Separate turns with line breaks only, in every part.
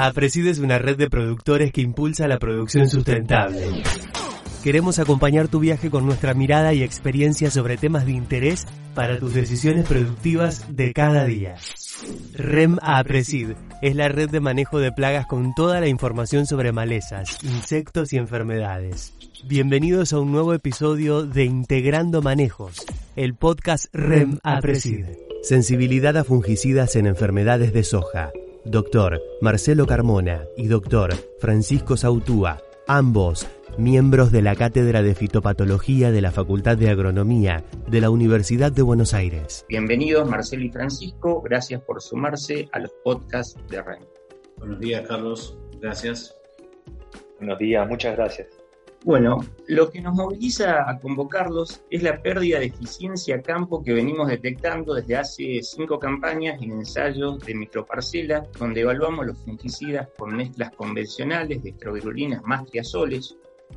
APRESID es una red de productores que impulsa la producción sustentable. Queremos acompañar tu viaje con nuestra mirada y experiencia sobre temas de interés para tus decisiones productivas de cada día. REM APRESID es la red de manejo de plagas con toda la información sobre malezas, insectos y enfermedades. Bienvenidos a un nuevo episodio de Integrando Manejos, el podcast REM APRESID. Sensibilidad a fungicidas en enfermedades de soja. Doctor Marcelo Carmona y doctor Francisco Sautúa, ambos miembros de la Cátedra de Fitopatología de la Facultad de Agronomía de la Universidad de Buenos Aires.
Bienvenidos Marcelo y Francisco, gracias por sumarse a los podcasts de REM.
Buenos días Carlos, gracias.
Buenos días, muchas gracias.
Bueno, lo que nos moviliza a convocarlos es la pérdida de eficiencia campo que venimos detectando desde hace cinco campañas en ensayos de microparcela, donde evaluamos los fungicidas con mezclas convencionales de estrobirulinas más triazoles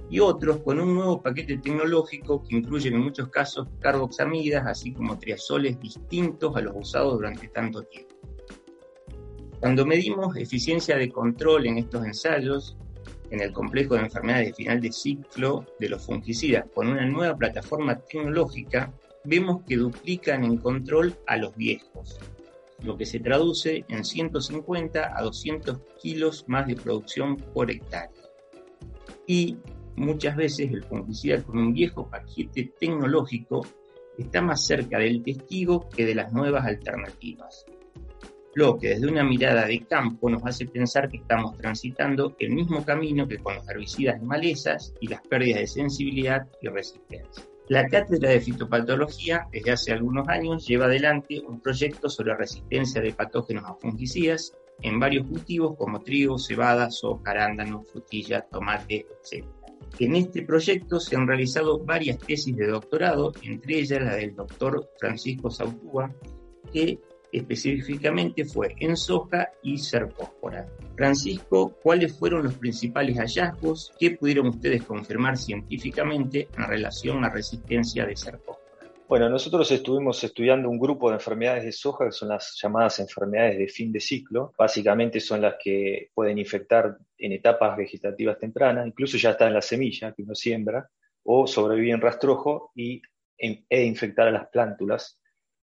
y otros con un nuevo paquete tecnológico que incluye en muchos casos carboxamidas, así como triazoles distintos a los usados durante tanto tiempo. Cuando medimos eficiencia de control en estos ensayos, en el complejo de enfermedades de final de ciclo de los fungicidas con una nueva plataforma tecnológica, vemos que duplican en control a los viejos, lo que se traduce en 150 a 200 kilos más de producción por hectárea. Y muchas veces el fungicida con un viejo paquete tecnológico está más cerca del testigo que de las nuevas alternativas lo que desde una mirada de campo nos hace pensar que estamos transitando el mismo camino que con los herbicidas de malezas y las pérdidas de sensibilidad y resistencia. La Cátedra de Fitopatología, desde hace algunos años, lleva adelante un proyecto sobre resistencia de patógenos a fungicidas en varios cultivos como trigo, cebada, soja, arándano, frutilla, tomate, etc. En este proyecto se han realizado varias tesis de doctorado, entre ellas la del doctor Francisco Sautúa, que específicamente fue en soja y cercóspora. Francisco, ¿cuáles fueron los principales hallazgos que pudieron ustedes confirmar científicamente en relación a resistencia de cercóspora?
Bueno, nosotros estuvimos estudiando un grupo de enfermedades de soja que son las llamadas enfermedades de fin de ciclo. Básicamente son las que pueden infectar en etapas vegetativas tempranas, incluso ya está en la semilla que uno siembra, o sobrevivir en rastrojo y, e infectar a las plántulas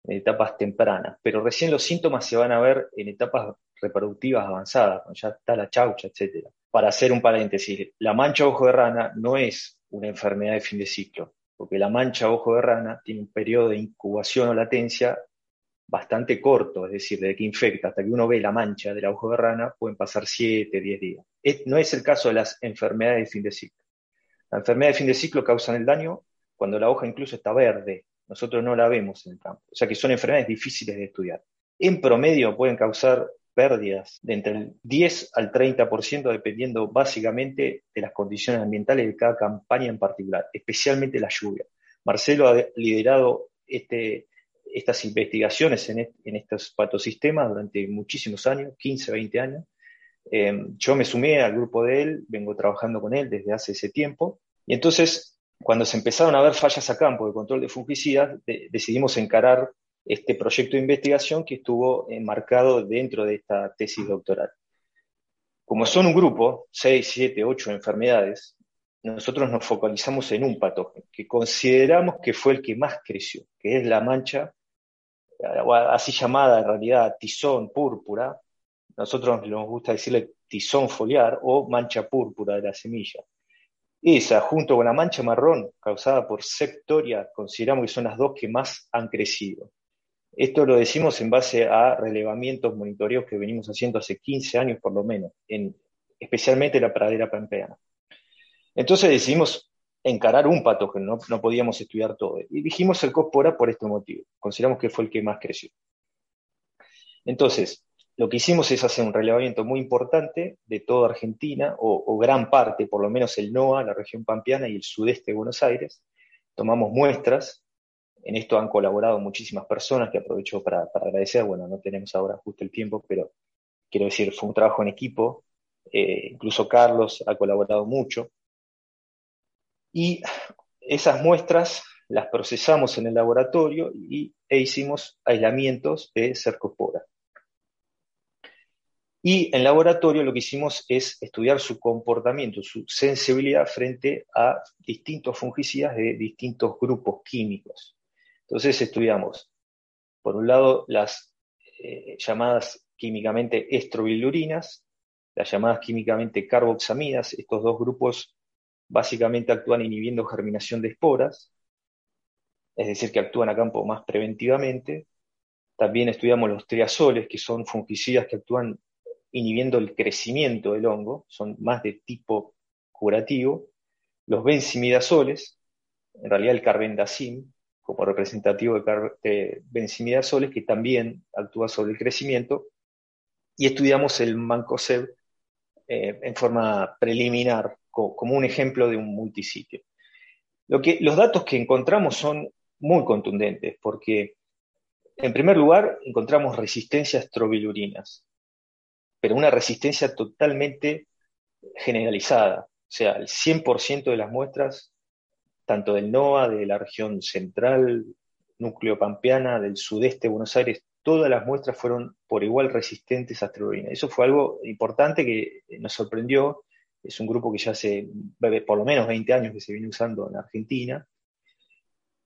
en etapas tempranas, pero recién los síntomas se van a ver en etapas reproductivas avanzadas, cuando ya está la chaucha, etc. Para hacer un paréntesis, la mancha ojo de rana no es una enfermedad de fin de ciclo, porque la mancha ojo de rana tiene un periodo de incubación o latencia bastante corto, es decir, desde que infecta hasta que uno ve la mancha del ojo de rana pueden pasar 7, 10 días. no es el caso de las enfermedades de fin de ciclo. Las enfermedades de fin de ciclo causan el daño cuando la hoja incluso está verde, nosotros no la vemos en el campo. O sea que son enfermedades difíciles de estudiar. En promedio pueden causar pérdidas de entre el 10 al 30% dependiendo básicamente de las condiciones ambientales de cada campaña en particular, especialmente la lluvia. Marcelo ha liderado este, estas investigaciones en, estos patosistemas durante muchísimos años, 15, 20 años. Eh, yo me sumé al grupo de él, vengo trabajando con él desde hace ese tiempo, y entonces cuando se empezaron a ver fallas a campo de control de fungicidas, decidimos encarar este proyecto de investigación que estuvo enmarcado dentro de esta tesis doctoral. Como son un grupo, 6, 7, 8 enfermedades, nosotros nos focalizamos en un patógeno que consideramos que fue el que más creció, que es la mancha, así llamada en realidad tizón púrpura, nosotros nos gusta decirle tizón foliar o mancha púrpura de la semilla. Esa, junto con la mancha marrón causada por Septoria, consideramos que son las dos que más han crecido. Esto lo decimos en base a relevamientos, monitoreos que venimos haciendo hace 15 años por lo menos, en, especialmente la pradera pampeana. Entonces decidimos encarar un patógeno, no, podíamos estudiar todo. Y dijimos el cospora por este motivo. Consideramos que fue el que más creció. Entonces, lo que hicimos es hacer un relevamiento muy importante de toda Argentina, o, gran parte, por lo menos el NOA, la región pampeana y el sudeste de Buenos Aires. Tomamos muestras, en esto han colaborado muchísimas personas que aprovecho para, agradecer, bueno, no tenemos ahora justo el tiempo, pero quiero decir, fue un trabajo en equipo, eh, incluso Carlos ha colaborado mucho. Y esas muestras las procesamos en el laboratorio y, e hicimos aislamientos de cercospora. Y en laboratorio lo que hicimos es estudiar su comportamiento, su sensibilidad frente a distintos fungicidas de distintos grupos químicos. Entonces estudiamos, por un lado, las eh, llamadas químicamente estrobilurinas, las llamadas químicamente carboxamidas. Estos dos grupos básicamente actúan inhibiendo germinación de esporas, es decir, que actúan a campo más preventivamente. También estudiamos los triazoles, que son fungicidas que actúan inhibiendo el crecimiento del hongo, son más de tipo curativo. Los benzimidazoles, en realidad el carbendazim, como representativo de, benzimidazoles, que también actúa sobre el crecimiento. Y estudiamos el mancoseb eh, en forma preliminar, como un ejemplo de un multisitio. Lo que, los datos que encontramos son muy contundentes, porque en primer lugar encontramos resistencias trobilurinas, pero una resistencia totalmente generalizada. O sea, el 100% de las muestras, tanto del NOA, de la región central, núcleo pampeana, del sudeste de Buenos Aires, todas las muestras fueron por igual resistentes a trobilurina. Eso fue algo importante que nos sorprendió. Es un grupo que ya hace por lo menos 20 años que se viene usando en Argentina.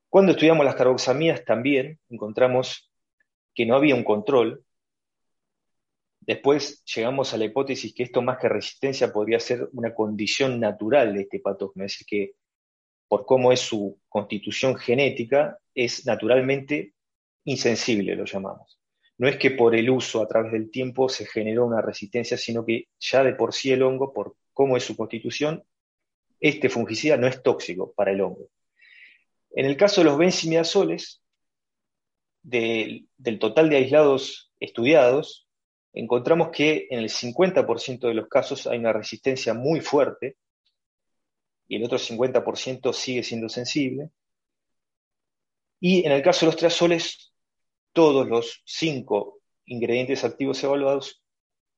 Cuando estudiamos las carboxamidas también encontramos que no había un control Después llegamos a la hipótesis que esto más que resistencia podría ser una condición natural de este patógeno, es decir, que por cómo es su constitución genética, es naturalmente insensible, lo llamamos. No es que por el uso a través del tiempo se generó una resistencia, sino que ya de por sí el hongo, por cómo es su constitución, este fungicida no es tóxico para el hongo. En el caso de los benzimidazoles, del total de aislados estudiados, encontramos que en el 50% de los casos hay una resistencia muy fuerte y el otro 50% sigue siendo sensible. Y en el caso de los triazoles, todos los cinco ingredientes activos evaluados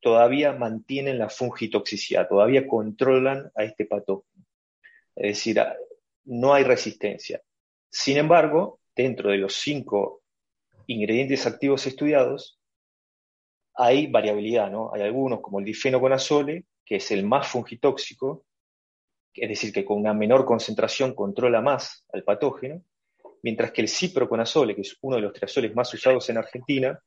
todavía mantienen la fungitoxicidad, todavía controlan a este patógeno. Es decir, no hay resistencia. Sin embargo, dentro de los cinco ingredientes activos estudiados, hay variabilidad, ¿no? Hay algunos, como el difenoconazole, que es el más fungitóxico, es decir, que con una menor concentración controla más al patógeno, mientras que el ciproconazole, que es uno de los triazoles más usados en Argentina,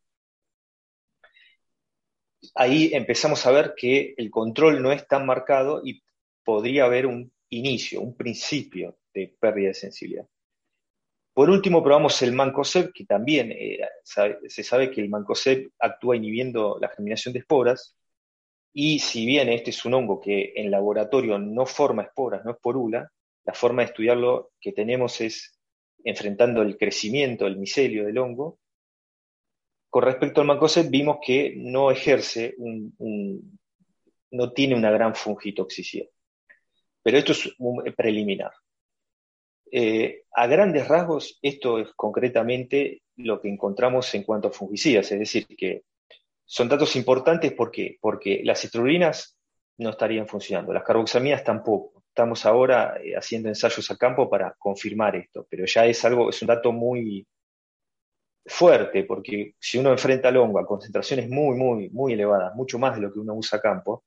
ahí empezamos a ver que el control no es tan marcado y podría haber un inicio, un principio de pérdida de sensibilidad. Por último, probamos el mancozeb, que también eh, se sabe que el mancozeb actúa inhibiendo la germinación de esporas, y si bien este es un hongo que en laboratorio no forma esporas, no es porula, la forma de estudiarlo que tenemos es enfrentando el crecimiento, el micelio del hongo. Con respecto al mancozeb, vimos que no ejerce un, no tiene una gran fungitoxicidad. Pero esto es preliminar. Eh, a grandes rasgos, esto es concretamente lo que encontramos en cuanto a fungicidas, es decir, que son datos importantes porque las citrullinas no estarían funcionando, las carboxamidas tampoco. Estamos ahora eh, haciendo ensayos a campo para confirmar esto, pero ya es algo, es un dato muy fuerte, porque si uno enfrenta al hongo a concentraciones muy, muy, muy elevadas, mucho más de lo que uno usa a campo,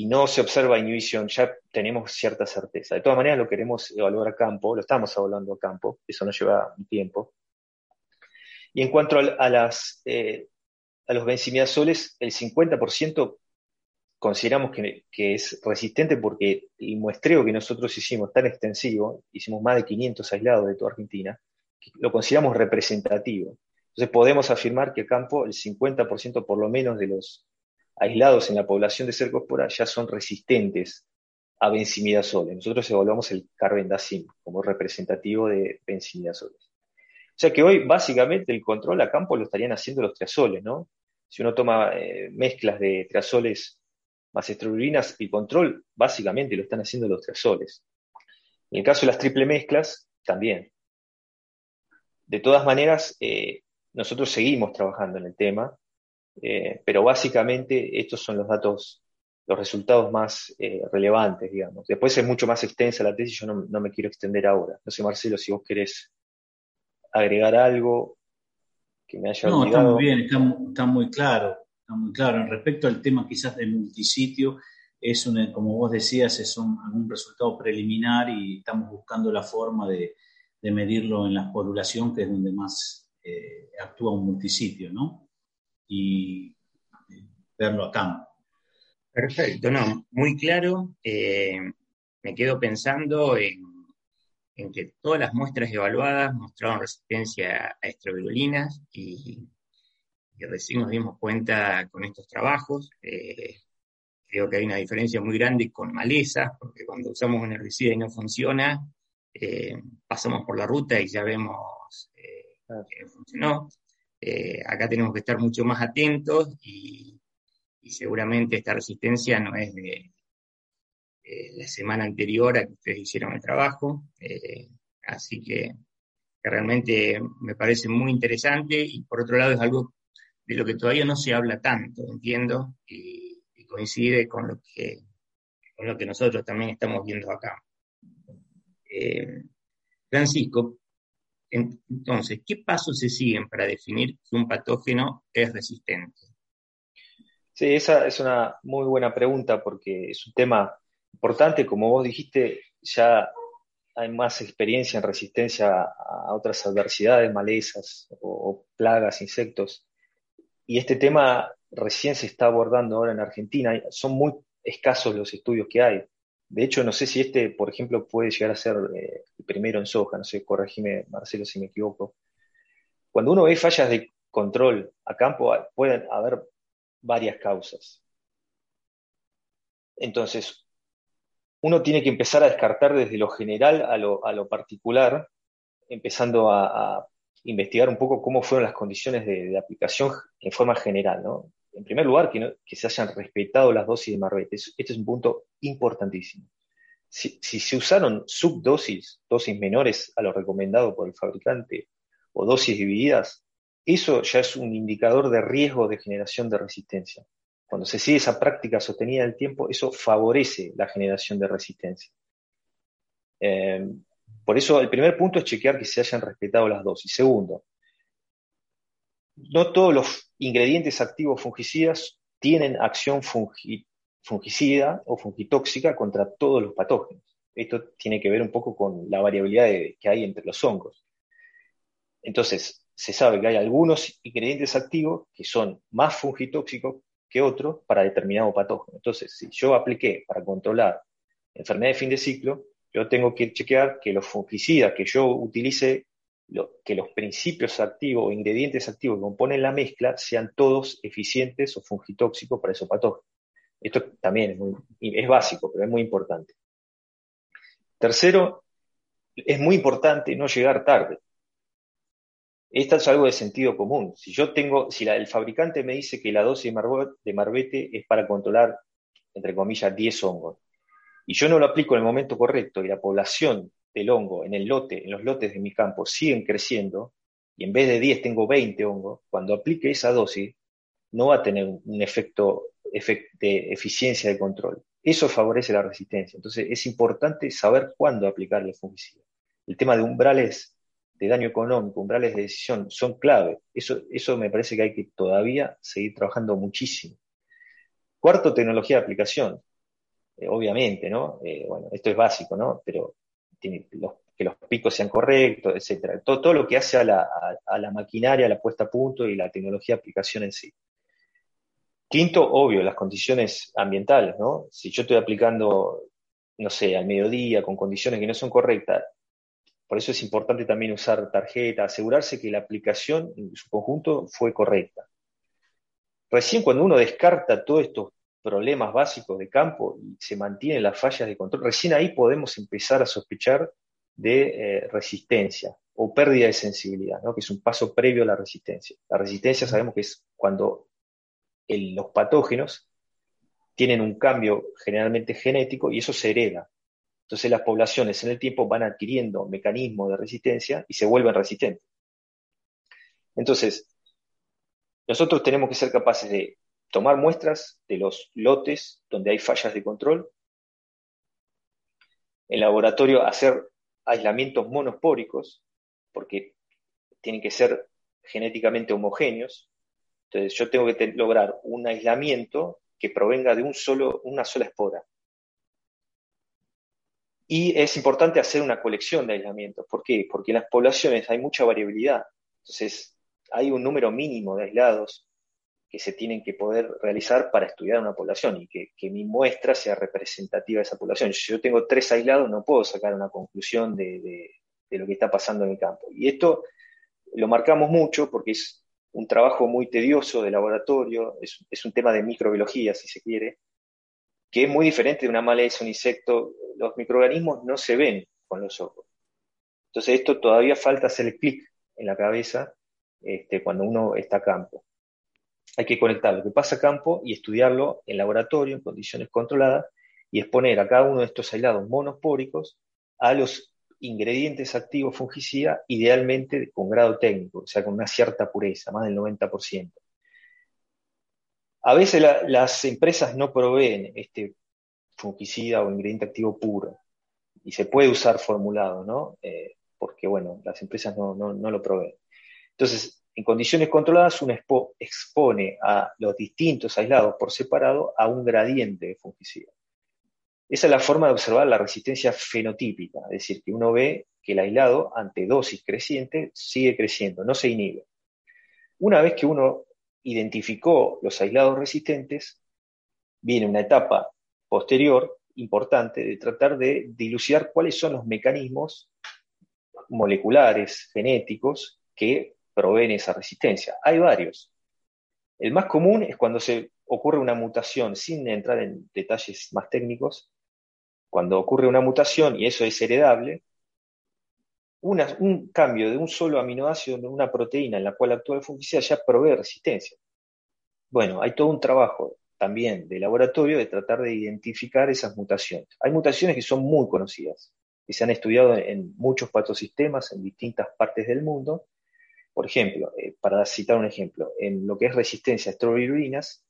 y no se observa inhibición, ya tenemos cierta certeza. De todas maneras, lo queremos evaluar a campo, lo estamos evaluando a campo, eso nos lleva un tiempo. Y en cuanto eh, a los benzimidazoles, el 50% consideramos que, que, es resistente porque el muestreo que nosotros hicimos tan extensivo, hicimos más de 500 aislados de toda Argentina, lo consideramos representativo. Entonces podemos afirmar que a campo el 50% por lo menos de los aislados en la población de cercospora ya son resistentes a benzimidazoles. Nosotros evaluamos el carbendazim como representativo de benzimidazoles. O sea que hoy básicamente el control a campo lo estarían haciendo los triazoles, ¿no? Si uno toma eh, mezclas de triazoles más estrulinas, el control básicamente lo están haciendo los triazoles. En el caso de las triple mezclas, también. De todas maneras, eh, nosotros seguimos trabajando en el tema eh, pero básicamente estos son los datos, los resultados más eh, relevantes, digamos. Después es mucho más extensa la tesis, yo no, me quiero extender ahora. No sé, Marcelo, si vos querés agregar algo que me haya
No, está muy bien, está, muy claro, muy claro. Respecto al tema quizás del multisitio, es un, como vos decías, es un, resultado preliminar y estamos buscando la forma de, medirlo en la población, que es donde más eh, actúa un multisitio, ¿no? Y eh, verlo acá.
Perfecto, no, muy claro. Eh, me quedo pensando en, que todas las muestras evaluadas mostraron resistencia a estrobirulinas y, y recién nos dimos cuenta con estos trabajos. Creo que hay una diferencia muy grande con malezas, porque cuando usamos un herbicida y no funciona, eh, pasamos por la ruta y ya vemos eh, que funcionó. Eh, acá tenemos que estar mucho más atentos y, seguramente esta resistencia no es de la semana anterior a que ustedes hicieron el trabajo. así que, que realmente me parece muy interesante y por otro lado es algo de lo que todavía no se habla tanto, entiendo. Y, coincide con lo que, con lo que nosotros también estamos viendo acá. Eh, Francisco, entonces, ¿qué pasos se siguen para definir que un patógeno es resistente?
Sí, esa es una muy buena pregunta porque es un tema importante. Como vos dijiste, ya hay más experiencia en resistencia a otras adversidades, malezas o plagas, insectos. Y este tema recién se está abordando ahora en Argentina. Son muy escasos los estudios que hay. De hecho, no sé si este, por ejemplo, puede llegar a ser eh, el primero en soja, no sé, corregime, Marcelo, si me equivoco. Cuando uno ve fallas de control a campo, pueden haber varias causas. Entonces, uno tiene que empezar a descartar desde lo general a lo, particular, empezando a, investigar un poco cómo fueron las condiciones de, de aplicación en forma general. ¿no? En primer lugar, que, se hayan respetado las dosis de marbete. Este es un punto importantísimo. Si, se usaron subdosis, dosis menores a lo recomendado por el fabricante, o dosis divididas, eso ya es un indicador de riesgo de generación de resistencia. Cuando se sigue esa práctica sostenida en el tiempo, eso favorece la generación de resistencia. Eh, por eso el primer punto es chequear que se hayan respetado las dosis. Segundo, no todos los ingredientes activos fungicidas tienen acción fungicida o fungitóxica contra todos los patógenos. Esto tiene que ver un poco con la variabilidad que hay entre los hongos. Entonces, se sabe que hay algunos ingredientes activos que son más fungitóxicos que otros para determinado patógeno. Entonces, si yo apliqué para controlar enfermedad de fin de ciclo, yo tengo que chequear que los fungicidas que yo utilice que los principios activos o ingredientes activos que componen la mezcla sean todos eficientes o fungitóxicos para esos patógenos. Esto también es, básico, pero es muy importante. Tercero, es muy importante no llegar tarde. Esto es algo de sentido común. Si yo tengo, si el fabricante me dice que la dosis de marbete es para controlar, entre comillas, 10 hongos, y yo no lo aplico en el momento correcto y la población del hongo en el lote, en los lotes de mi campo siguen creciendo, y en vez de 10 tengo 20 hongos, cuando aplique esa dosis, no va a tener un efecto, de eficiencia de control. Eso favorece la resistencia. Entonces es importante saber cuándo aplicar el fungicida. El tema de umbrales de daño económico, umbrales de decisión, son clave. Eso, eso me parece que hay que todavía seguir trabajando muchísimo. Cuarto, tecnología de aplicación. Eh, obviamente, ¿no? Eh, bueno, esto es básico, ¿no? Pero que los picos sean correctos, etcétera. Todo, lo que hace a la, maquinaria, a la puesta a punto y la tecnología de aplicación en sí. Quinto, obvio, las condiciones ambientales, ¿no? Si yo estoy aplicando, no sé, al mediodía con condiciones que no son correctas, por eso es importante también usar tarjeta, asegurarse que la aplicación en su conjunto fue correcta. Recién cuando uno descarta todos estos problemas básicos de campo y se mantienen las fallas de control, recién ahí podemos empezar a sospechar de eh, resistencia o pérdida de sensibilidad, que es un paso previo a la resistencia. La resistencia sabemos que es cuando los patógenos tienen un cambio generalmente genético y eso se hereda. Entonces las poblaciones en el tiempo van adquiriendo mecanismos de resistencia y se vuelven resistentes. Entonces, nosotros tenemos que ser capaces de tomar muestras de los lotes donde hay fallas de control. En laboratorio hacer aislamientos monospóricos, porque tienen que ser genéticamente homogéneos. Entonces yo tengo que lograr un aislamiento que provenga de un solo, una sola espora. Y es importante hacer una colección de aislamientos. ¿Por qué? Porque en las poblaciones hay mucha variabilidad. Entonces, hay un número mínimo de aislados que se tienen que poder realizar para estudiar una población y que, mi muestra sea representativa de esa población. Si yo tengo tres aislados, no puedo sacar una conclusión de, lo que está pasando en el campo. Y esto lo marcamos mucho porque es un trabajo muy tedioso de laboratorio, es, es un tema de microbiología, si se quiere, que es muy diferente de una maleza, un insecto. Los microorganismos no se ven con los ojos. Entonces esto todavía falta hacer el clic en la cabeza este, cuando uno está a campo. Hay que conectar lo que pasa a campo y estudiarlo en laboratorio, en condiciones controladas, y exponer a cada uno de estos aislados monospóricos a los ingredientes activos fungicidas, idealmente con grado técnico, o sea, con una cierta pureza, más del 90%. A veces las empresas no proveen este fungicida o ingrediente activo puro y se puede usar formulado, ¿no? Eh, porque, bueno, las empresas no, lo proveen. Entonces, en condiciones controladas, uno expone a los distintos aislados por separado a un gradiente de fungicida. Esa es la forma de observar la resistencia fenotípica, es decir, que uno ve que el aislado ante dosis creciente sigue creciendo, no se inhibe. Una vez que uno identificó los aislados resistentes, viene una etapa posterior importante de tratar de dilucidar cuáles son los mecanismos moleculares, genéticos, que proveen esa resistencia. Hay varios. El más común es cuando se ocurre una mutación, sin entrar en detalles más técnicos, cuando ocurre una mutación y eso es heredable, un cambio de un solo aminoácido de una proteína en la cual actúa el fungicida ya provee resistencia. Bueno, hay todo un trabajo también de laboratorio de tratar de identificar esas mutaciones. Hay mutaciones que son muy conocidas, y se han estudiado en muchos patosistemas en distintas partes del mundo. Por ejemplo, eh, para citar un ejemplo, en lo que es resistencia a estrovirurinas,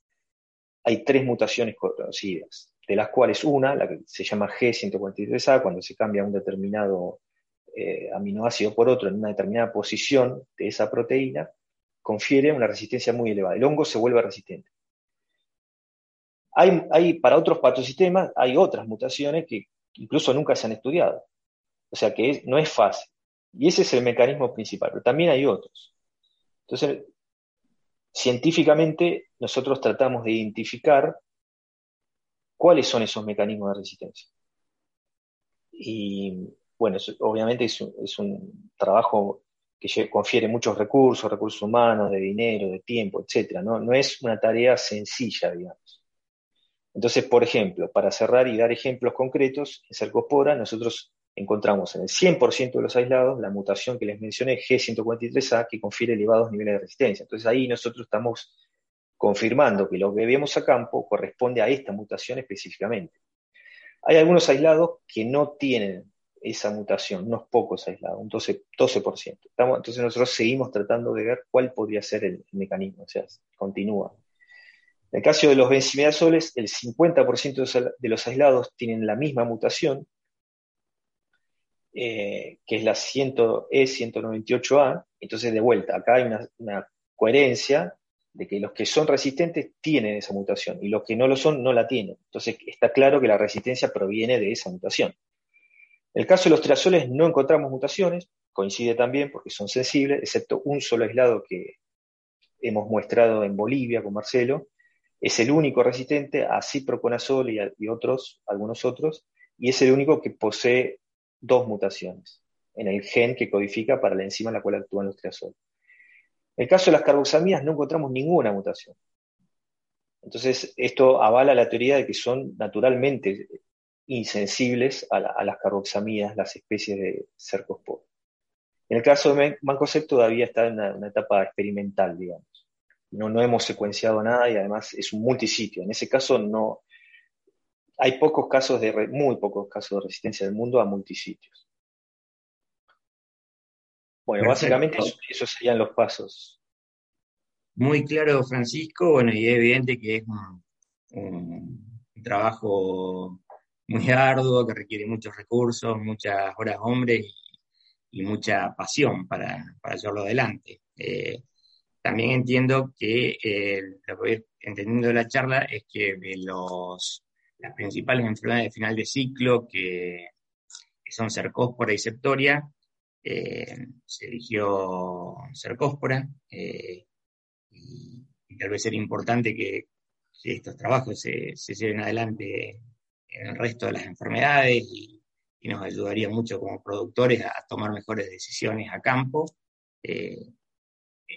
hay tres mutaciones conocidas, de las cuales una, la que se llama G143A, cuando se cambia un determinado eh, aminoácido por otro en una determinada posición de esa proteína, confiere una resistencia muy elevada. El hongo se vuelve resistente. Hay, para otros patosistemas hay otras mutaciones que incluso nunca se han estudiado. O sea que no es fácil. Y ese es el mecanismo principal, pero también hay otros. Entonces, científicamente nosotros tratamos de identificar cuáles son esos mecanismos de resistencia. Y bueno, obviamente es un, trabajo que confiere muchos recursos, recursos humanos, de dinero, de tiempo, etc. ¿no? es una tarea sencilla, digamos. Entonces, por ejemplo, para cerrar y dar ejemplos concretos, en Cercospora nosotros encontramos en el 100% de los aislados la mutación que les mencioné, G143A, que confiere elevados niveles de resistencia. Entonces ahí nosotros estamos confirmando que lo que vemos a campo corresponde a esta mutación específicamente. Hay algunos aislados que no tienen esa mutación, unos pocos aislados, un 12%. 12%. entonces nosotros seguimos tratando de ver cuál podría ser el, mecanismo, o sea, continúa. En el caso de los benzimidazoles, el 50% de los aislados tienen la misma mutación, eh, que es la E198A. Entonces, de vuelta, acá hay una, coherencia de que los que son resistentes tienen esa mutación y los que no lo son no la tienen. Entonces, está claro que la resistencia proviene de esa mutación. En el caso de los triazoles no encontramos mutaciones, coincide también porque son sensibles, excepto un solo aislado que hemos muestrado en Bolivia con Marcelo. Es el único resistente a ciproconazol y, otros, algunos otros, y es el único que posee dos mutaciones en el gen que codifica para la enzima en la cual actúan los triazoles. En el caso de las carboxamidas no encontramos ninguna mutación. Entonces, esto avala la teoría de que son naturalmente insensibles a, las carboxamidas, las especies de cercospor. En el caso de Mancosep todavía está en una, etapa experimental, digamos. No, no hemos secuenciado nada y además es un multisitio. En ese caso no, hay pocos casos de, muy pocos casos de resistencia del mundo a multisitios. Bueno, básicamente esos serían los pasos.
Muy claro, Francisco. Bueno, y es evidente que es un trabajo muy arduo, que requiere muchos recursos, muchas horas hombre y, mucha pasión para, llevarlo adelante. Eh, también entiendo que eh, lo que voy entendiendo de la charla es que los, las principales enfermedades de final de ciclo, que, son cercóspora y septoria, eh, se eligió cercóspora y, tal vez era importante que, estos trabajos se, se, lleven adelante en el resto de las enfermedades y, nos ayudaría mucho como productores a, tomar mejores decisiones a campo. Eh,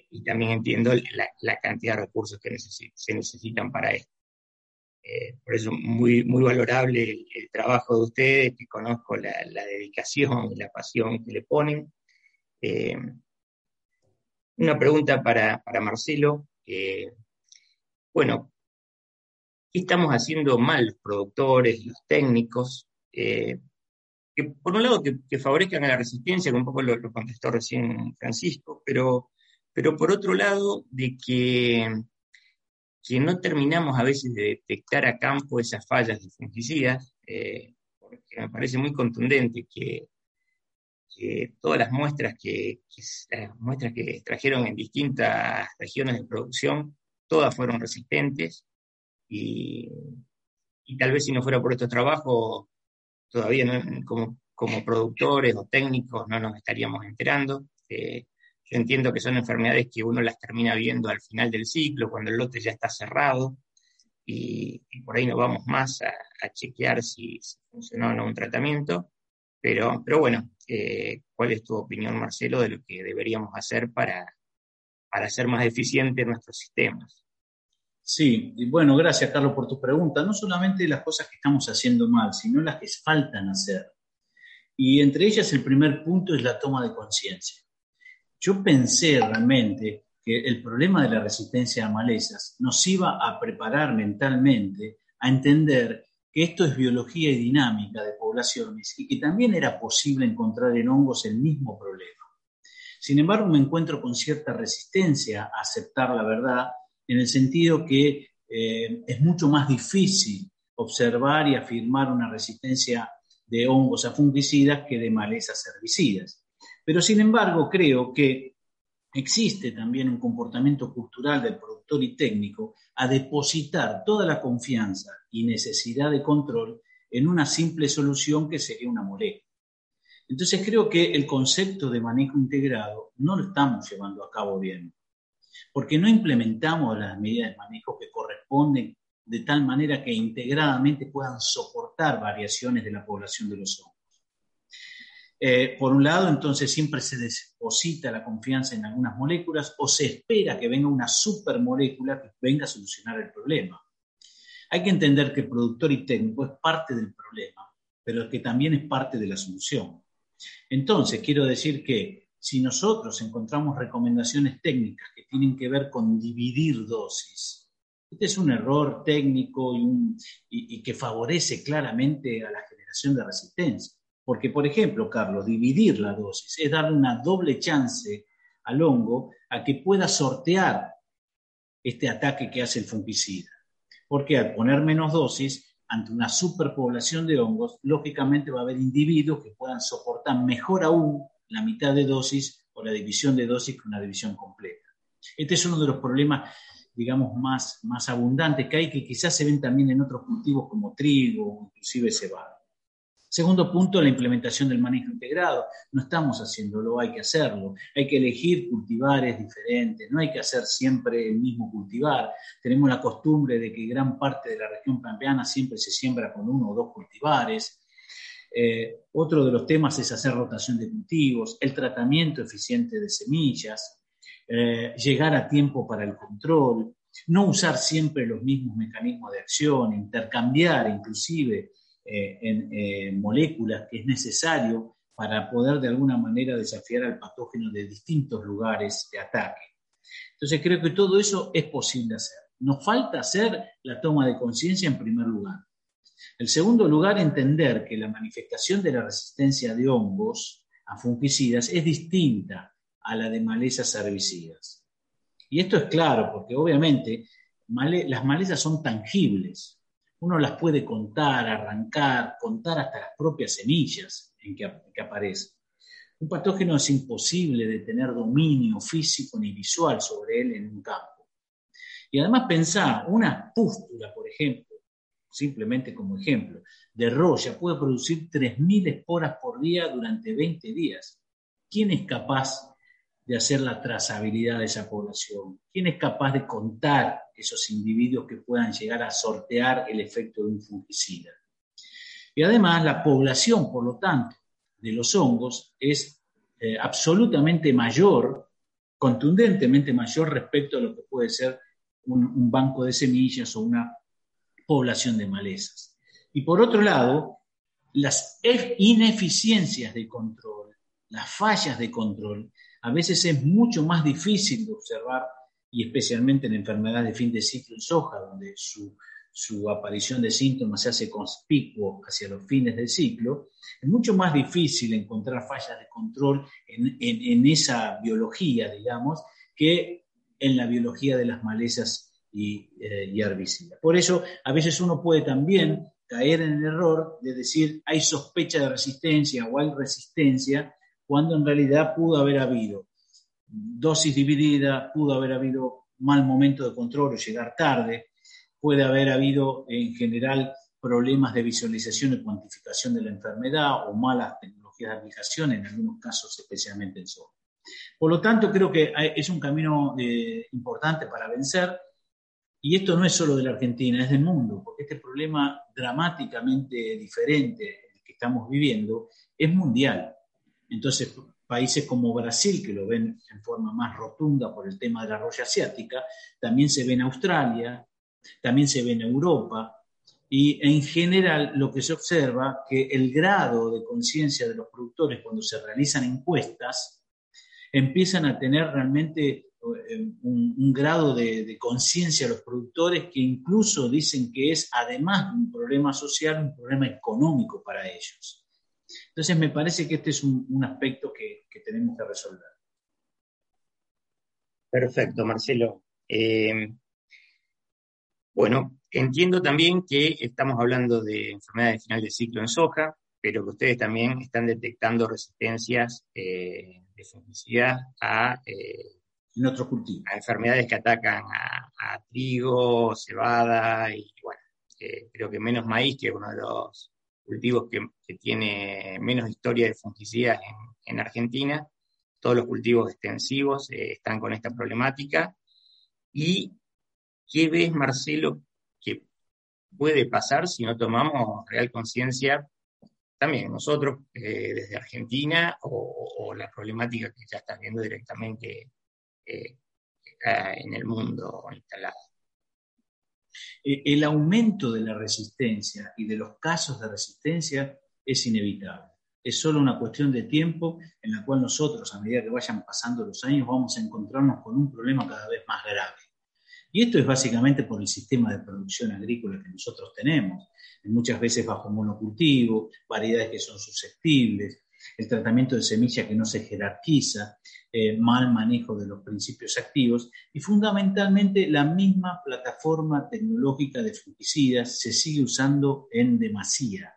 y también entiendo la, cantidad de recursos que se necesitan para esto. Eh, por eso muy, muy valorable el, trabajo de ustedes, que conozco la, dedicación y la pasión que le ponen. Eh, una pregunta para, para Marcelo. bueno, ¿qué estamos haciendo mal los productores, los técnicos? Eh, que por un lado que, favorezcan a la resistencia, que un poco lo, lo contestó recién Francisco, pero pero por otro lado, de que, que no terminamos a veces de detectar a campo esas fallas de fungicidas, eh, porque me parece muy contundente que, todas las muestras que, muestras que extrajeron en distintas regiones de producción, todas fueron resistentes y, tal vez si no fuera por estos trabajos, todavía como, como productores o técnicos no nos estaríamos enterando. Eh, entiendo que son enfermedades que uno las termina viendo al final del ciclo, cuando el lote ya está cerrado, y, por ahí no vamos más a, chequear si, funcionó o no un tratamiento. Pero, pero bueno, eh, ¿cuál es tu opinión, Marcelo, de lo que deberíamos hacer para, para hacer más eficientes nuestros sistemas?
Sí, y bueno, gracias Carlos por tu pregunta. No solamente las cosas que estamos haciendo mal, sino las que faltan hacer. Y entre ellas el primer punto es la toma de conciencia. Yo pensé realmente que el problema de la resistencia a malezas nos iba a preparar mentalmente a entender que esto es biología y dinámica de poblaciones y que también era posible encontrar en hongos el mismo problema. Sin embargo, me encuentro con cierta resistencia a aceptar la verdad en el sentido que eh, es mucho más difícil observar y afirmar una resistencia de hongos a fungicidas que de malezas herbicidas. Pero sin embargo, creo que existe también un comportamiento cultural del productor y técnico a depositar toda la confianza y necesidad de control en una simple solución que sería una molécula. Entonces creo que el concepto de manejo integrado no lo estamos llevando a cabo bien, porque no implementamos las medidas de manejo que corresponden de tal manera que integradamente puedan soportar variaciones de la población de los hongos. Eh, por un lado, entonces siempre se deposita la confianza en algunas moléculas o se espera que venga una supermolécula que venga a solucionar el problema. Hay que entender que productor y técnico es parte del problema, pero que también es parte de la solución. Entonces, quiero decir que si nosotros encontramos recomendaciones técnicas que tienen que ver con dividir dosis, este es un error técnico y que favorece claramente a la generación de resistencia. Porque, por ejemplo, Carlos, dividir la dosis es darle una doble chance al hongo a que pueda sortear este ataque que hace el fungicida. Porque al poner menos dosis, ante una superpoblación de hongos, lógicamente va a haber individuos que puedan soportar mejor aún la mitad de dosis o la división de dosis que una división completa. Este es uno de los problemas, digamos, más, más abundantes que hay, que quizás se ven también en otros cultivos como trigo o inclusive cebada. Segundo punto, la implementación del manejo integrado. No estamos haciéndolo, hay que hacerlo. Hay que elegir cultivares diferentes, no hay que hacer siempre el mismo cultivar. Tenemos la costumbre de que gran parte de la región pampeana siempre se siembra con uno o dos cultivares. Eh, otro de los temas es hacer rotación de cultivos, el tratamiento eficiente de semillas, eh, llegar a tiempo para el control, no usar siempre los mismos mecanismos de acción, intercambiar inclusive eh, en eh, moléculas que es necesario para poder de alguna manera desafiar al patógeno de distintos lugares de ataque. Entonces creo que todo eso es posible hacer. Nos falta hacer la toma de conciencia en primer lugar. En segundo lugar, entender que la manifestación de la resistencia de hongos a fungicidas es distinta a la de malezas herbicidas. Y esto es claro, porque obviamente las malezas son tangibles, uno las puede contar, arrancar, contar hasta las propias semillas en que, aparecen. Un patógeno es imposible de tener dominio físico ni visual sobre él en un campo. Y además pensar, una pústula, por ejemplo, simplemente como ejemplo, de roya puede producir 3.000 esporas por día durante 20 días. ¿Quién es capaz de hacer la trazabilidad de esa población? ¿Quién es capaz de contar esos individuos que puedan llegar a sortear el efecto de un fungicida? Y además la población, por lo tanto, de los hongos es eh, absolutamente mayor, contundentemente mayor respecto a lo que puede ser un banco de semillas o una población de malezas. Y por otro lado, las ineficiencias de control, las fallas de control, a veces es mucho más difícil de observar, y especialmente en enfermedades de fin de ciclo en soja, donde su, aparición de síntomas se hace conspicuo hacia los fines del ciclo, es mucho más difícil encontrar fallas de control en, esa biología, digamos, que en la biología de las malezas y, eh, herbicidas. Por eso, a veces uno puede también caer en el error de decir hay sospecha de resistencia o hay resistencia, cuando en realidad pudo haber habido dosis dividida, pudo haber habido mal momento de control o llegar tarde, puede haber habido en general problemas de visualización y cuantificación de la enfermedad o malas tecnologías de aplicación, en algunos casos especialmente en software. Por lo tanto, creo que es un camino eh, importante para vencer y esto no es solo de la Argentina, es del mundo, porque este problema dramáticamente diferente que estamos viviendo es mundial. Entonces, países como Brasil, que lo ven en forma más rotunda por el tema de la roya asiática, también se ve en Australia, también se ve en Europa, y en general lo que se observa que el grado de conciencia de los productores cuando se realizan encuestas empiezan a tener realmente eh, un, grado de, conciencia a los productores que incluso dicen que es, además de un problema social, un problema económico para ellos. Entonces, me parece que este es un, aspecto que, tenemos que resolver.
Perfecto, Marcelo. Eh, bueno, entiendo también que estamos hablando de enfermedades de final de ciclo en soja, pero que ustedes también están detectando resistencias eh, de fungicida a
en otros cultivos.
A enfermedades que atacan a, trigo, cebada y bueno, creo que menos maíz, que es uno de los cultivos que, tiene menos historia de fungicidas en, Argentina. Todos los cultivos extensivos eh, están con esta problemática. ¿Y qué ves, Marcelo, que puede pasar si no tomamos real conciencia también nosotros eh, desde Argentina o, o, la problemática que ya estás viendo directamente eh, en el mundo instalado.
Eh, el aumento de la resistencia y de los casos de resistencia es inevitable. Es solo una cuestión de tiempo en la cual nosotros, a medida que vayan pasando los años, vamos a encontrarnos con un problema cada vez más grave. Y esto es básicamente por el sistema de producción agrícola que nosotros tenemos, muchas veces bajo monocultivo, variedades que son susceptibles, el tratamiento de semilla que no se jerarquiza, eh, mal manejo de los principios activos y fundamentalmente la misma plataforma tecnológica de fungicidas se sigue usando en demasía.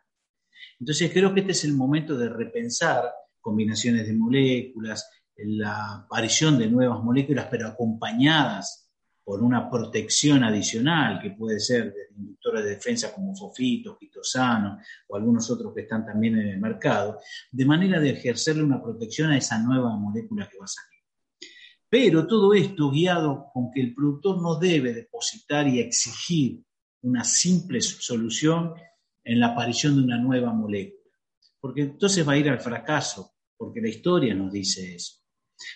Entonces creo que este es el momento de repensar combinaciones de moléculas, la aparición de nuevas moléculas, pero acompañadas por una protección adicional, que puede ser de inductores de defensa como fofito, quitosano o algunos otros que están también en el mercado, de manera de ejercerle una protección a esa nueva molécula que va a salir. Pero todo esto guiado con que el productor no debe depositar y exigir una simple solución en la aparición de una nueva molécula, porque entonces va a ir al fracaso, porque la historia nos dice eso.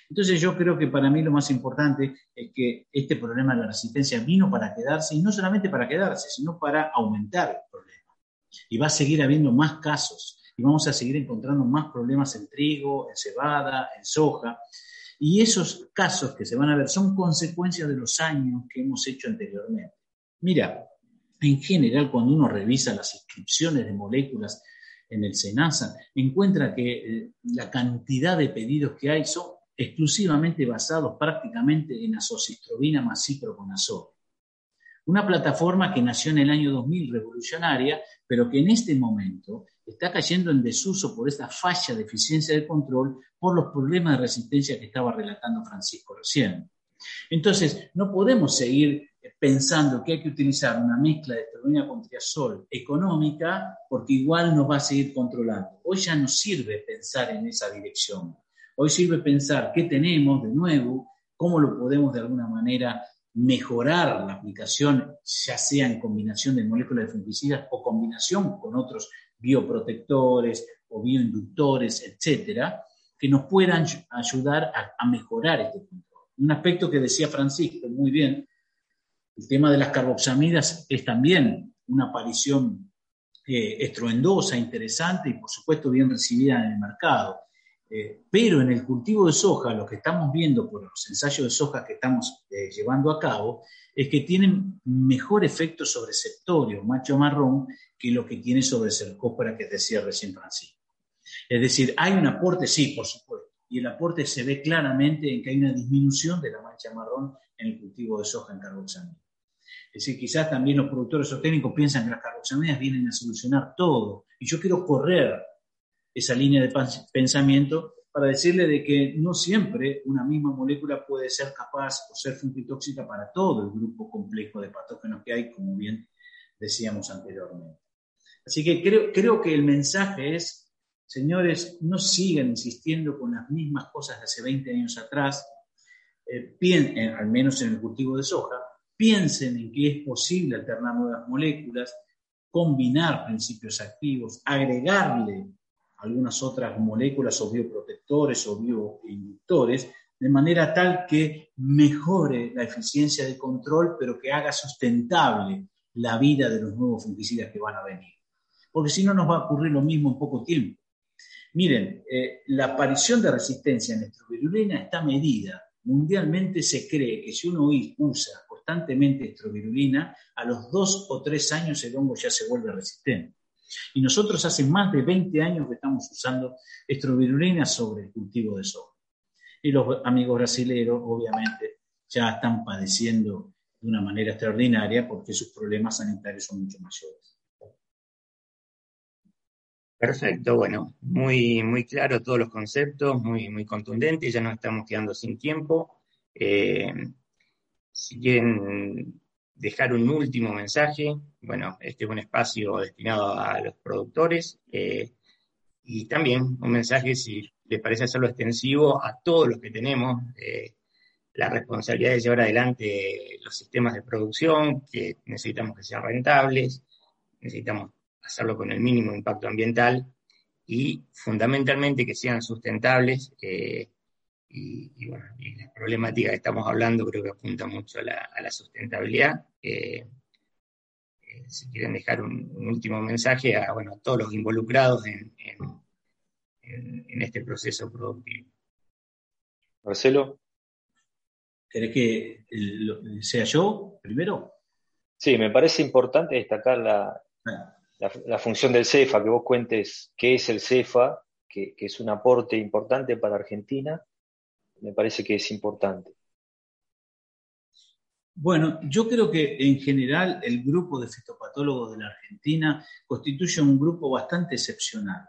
Entonces yo creo que para mí lo más importante es que este problema de la resistencia vino para quedarse y no solamente para quedarse, sino para aumentar el problema. Y va a seguir habiendo más casos y vamos a seguir encontrando más problemas en trigo, en cebada, en soja. Y esos casos que se van a ver son consecuencias de los años que hemos hecho anteriormente. Mira, en general cuando uno revisa las inscripciones de moléculas en el SENASA, encuentra que eh, la cantidad de pedidos que hay son exclusivamente basados prácticamente en azocistrobina más ciproconazol. Una plataforma que nació en el año 2000 revolucionaria, pero que en este momento está cayendo en desuso por esta falla de eficiencia de control por los problemas de resistencia que estaba relatando Francisco recién. Entonces, no podemos seguir pensando que hay que utilizar una mezcla de estrobina con triazol económica porque igual nos va a seguir controlando. Hoy ya no sirve pensar en esa dirección. Hoy sirve pensar qué tenemos de nuevo, cómo lo podemos de alguna manera mejorar la aplicación, ya sea en combinación de moléculas de fungicidas o combinación con otros bioprotectores o bioinductores, etcétera, que nos puedan ayudar a, mejorar este control. Un aspecto que decía Francisco muy bien, el tema de las carboxamidas es también una aparición eh, estruendosa, interesante y por supuesto bien recibida en el mercado. Eh, pero en el cultivo de soja, lo que estamos viendo por los ensayos de soja que estamos eh, llevando a cabo, es que tienen mejor efecto sobre septorio, macho marrón, que lo que tiene sobre cercópora que decía recién Francisco. Es decir, hay un aporte, sí, por supuesto, y el aporte se ve claramente en que hay una disminución de la mancha marrón en el cultivo de soja en carboxamida. Es decir, quizás también los productores zootecnicos piensan que las carboxamidas vienen a solucionar todo, y yo quiero correr esa línea de pensamiento para decirle de que no siempre una misma molécula puede ser capaz o ser fungitóxica para todo el grupo complejo de patógenos que hay, como bien decíamos anteriormente. Así que creo, creo que el mensaje es Señores, no sigan insistiendo con las mismas cosas de hace 20 años atrás, eh, eh, al menos en el cultivo de soja, piensen en que es posible alternar nuevas moléculas, combinar principios activos, agregarle algunas otras moléculas o bioprotectores o bioinductores, de manera tal que mejore la eficiencia de control, pero que haga sustentable la vida de los nuevos fungicidas que van a venir. Porque si no, nos va a ocurrir lo mismo en poco tiempo. Miren, eh, la aparición de resistencia en estrovirulina está medida. Mundialmente se cree que si uno usa constantemente estrovirulina, a los dos o tres años el hongo ya se vuelve resistente. Y nosotros hace más de 20 años que estamos usando estrovirulina sobre el cultivo de soja. Y los amigos brasileños, obviamente, ya están padeciendo de una manera extraordinaria porque sus problemas sanitarios son mucho mayores.
Perfecto, bueno, muy, muy claro todos los conceptos, muy, muy contundente, ya nos estamos quedando sin tiempo. Eh, si quieren dejar un último mensaje, bueno, este es un espacio destinado a los productores eh, y también un mensaje, si les parece hacerlo extensivo, a todos los que tenemos eh, la responsabilidad de llevar adelante los sistemas de producción, que necesitamos que sean rentables, necesitamos hacerlo con el mínimo impacto ambiental y fundamentalmente que sean sustentables. Eh, y, bueno, y la problemática que estamos hablando creo que apunta mucho a la, sustentabilidad. Eh, eh, si quieren dejar un, último mensaje a bueno, todos los involucrados en, en, este proceso productivo.
Marcelo.
¿Querés que sea yo primero?
Sí, me parece importante destacar la, ah la, función del CEFA, que vos cuentes qué es el CEFA, que, es un aporte importante para Argentina, me parece que es importante.
Bueno, yo creo que en general el grupo de fitopatólogos de la Argentina constituye un grupo bastante excepcional,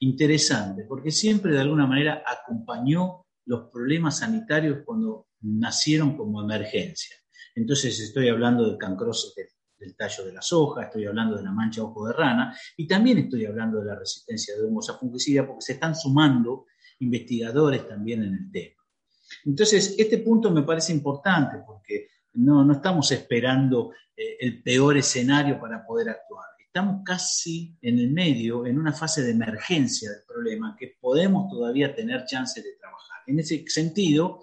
interesante, porque siempre de alguna manera acompañó los problemas sanitarios cuando nacieron como emergencia. Entonces estoy hablando del cancrosis de del tallo de la soja, estoy hablando de la mancha ojo de rana y también estoy hablando de la resistencia de hongos a fungicida porque se están sumando investigadores también en el tema. Entonces, este punto me parece importante porque no, estamos esperando eh, el peor escenario para poder actuar. Estamos casi en el medio, en una fase de emergencia del problema que podemos todavía tener chance de trabajar. En ese sentido,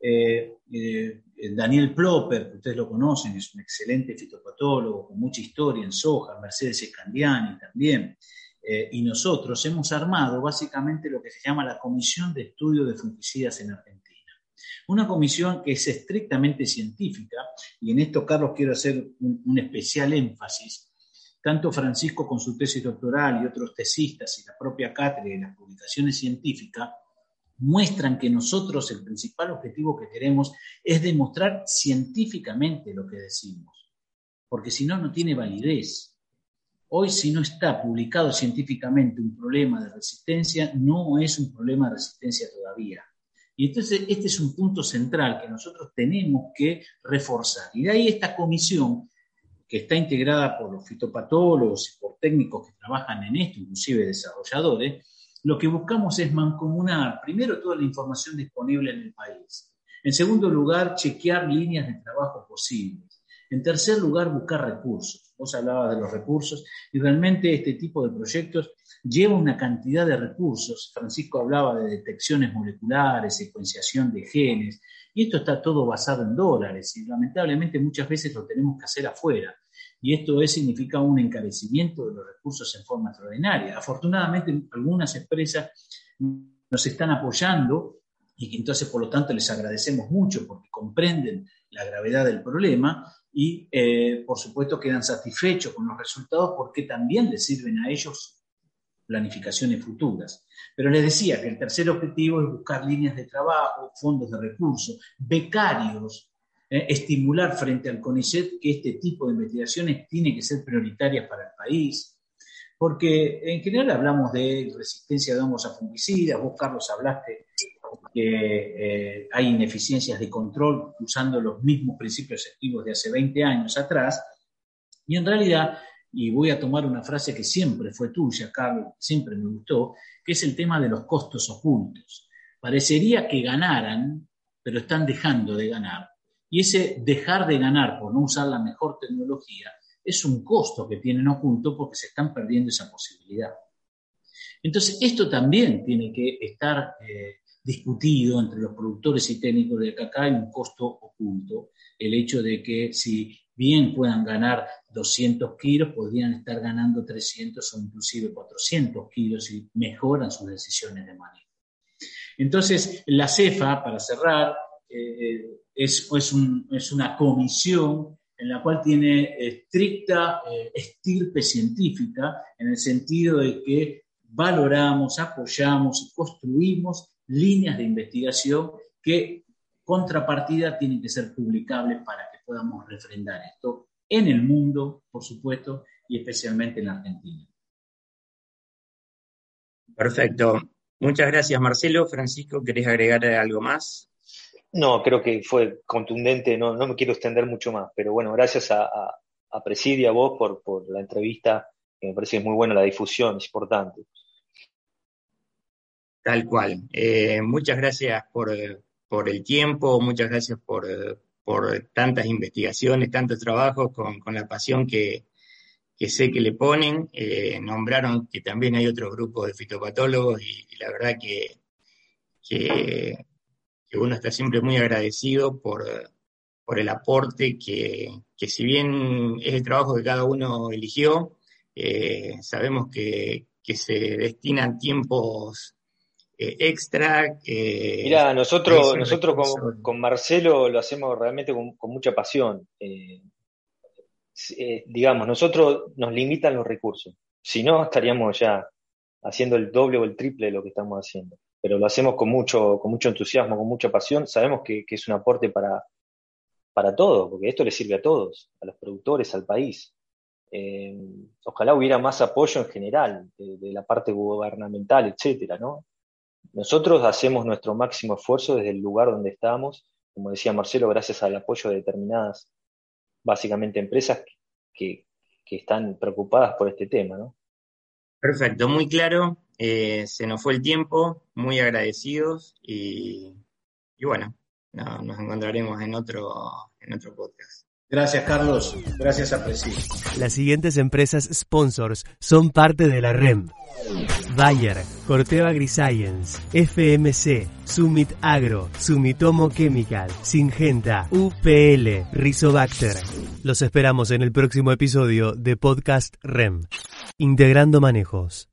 eh, eh, Daniel Plopper, que ustedes lo conocen, es un excelente fitopatólogo con mucha historia en soja, Mercedes Escandiani también, y nosotros hemos armado básicamente lo que se llama la Comisión de Estudio de Fungicidas en Argentina. Una comisión que es estrictamente científica, y en esto, Carlos, quiero hacer un especial énfasis. Tanto Francisco con su tesis doctoral y otros tesistas y la propia cátedra y las publicaciones científicas muestran que nosotros el principal objetivo que queremos es demostrar científicamente lo que decimos. porque si no, no tiene validez. Hoy, si no está publicado científicamente un problema de resistencia, no es un problema de resistencia todavía. Y entonces este es un punto central que nosotros tenemos que reforzar. Y de ahí esta comisión, que está integrada por los fitopatólogos y por técnicos que trabajan en esto, inclusive desarrolladores, lo que buscamos es mancomunar primero toda la información disponible en el país. En segundo lugar, chequear líneas de trabajo posibles. En tercer lugar, buscar recursos. Vos hablabas de los recursos y realmente este tipo de proyectos lleva una cantidad de recursos. Francisco hablaba de detecciones moleculares, secuenciación de genes, y esto está todo basado en dólares y lamentablemente muchas veces lo tenemos que hacer afuera. Y esto es, significa un encarecimiento de los recursos en forma extraordinaria. Afortunadamente, algunas empresas nos están apoyando y entonces, por lo tanto, les agradecemos mucho porque comprenden la gravedad del problema y, eh, por supuesto, quedan satisfechos con los resultados porque también les sirven a ellos planificaciones futuras. Pero les decía que el tercer objetivo es buscar líneas de trabajo, fondos de recursos, becarios, eh, estimular frente al CONICET que este tipo de investigaciones tiene que ser prioritarias para el país, porque en general hablamos de resistencia de hongos a fungicidas, vos Carlos hablaste que eh, hay ineficiencias de control usando los mismos principios activos de hace 20 años atrás, y en realidad, y voy a tomar una frase que siempre fue tuya, Carlos, siempre me gustó, que es el tema de los costos ocultos. Parecería que ganaran, pero están dejando de ganar. Y ese dejar de ganar por no usar la mejor tecnología es un costo que tienen oculto porque se están perdiendo esa posibilidad. Entonces, esto también tiene que estar eh, discutido entre los productores y técnicos de que acá hay un costo oculto. El hecho de que si bien puedan ganar 200 kilos, podrían estar ganando 300 o inclusive 400 kilos si mejoran sus decisiones de manejo. Entonces, la CEFA, para cerrar, eh, es, es, una comisión en la cual tiene estricta eh, estirpe científica, en el sentido de que valoramos, apoyamos y construimos líneas de investigación que contrapartida tienen que ser publicables para que podamos refrendar esto en el mundo, por supuesto, y especialmente en Argentina.
Perfecto. Muchas gracias, Marcelo. Francisco, ¿querés agregar algo más?
No, creo que fue contundente, no, no me quiero extender mucho más, pero bueno, gracias a, a, Presidia, a vos por, por la entrevista, que me parece muy buena la difusión, es importante.
Tal cual. Eh, muchas gracias por, por, el tiempo, muchas gracias por, por tantas investigaciones, tantos trabajos, con, con la pasión que, que, sé que le ponen. Eh, nombraron que también hay otros grupos de fitopatólogos y, la verdad que, que uno está siempre muy agradecido por, por el aporte que, que, si bien es el trabajo que cada uno eligió, eh, sabemos que, que, se destinan tiempos eh, extra.
Mira, nosotros, nosotros con, con, Marcelo lo hacemos realmente con, con mucha pasión. Eh, digamos, nosotros nos limitan los recursos. Si no, estaríamos ya haciendo el doble o el triple de lo que estamos haciendo pero lo hacemos con mucho, con mucho entusiasmo, con mucha pasión. Sabemos que, es un aporte para, para todos, porque esto le sirve a todos, a los productores, al país. Eh, ojalá hubiera más apoyo en general de, la parte gubernamental, etcétera, ¿no? Nosotros hacemos nuestro máximo esfuerzo desde el lugar donde estamos, como decía Marcelo, gracias al apoyo de determinadas, básicamente empresas que, están preocupadas por este tema, ¿no?
Perfecto, muy claro. Eh, se nos fue el tiempo, muy agradecidos y, bueno, nos encontraremos en otro, en otro podcast.
Gracias, Carlos. Gracias a Presidio.
Las siguientes empresas sponsors son parte de la REM. Bayer, Corteva Agriscience, FMC, Summit Agro, Sumitomo Chemical, Singenta, UPL, Rizobacter. Los esperamos en el próximo episodio de Podcast REM. Integrando Manejos.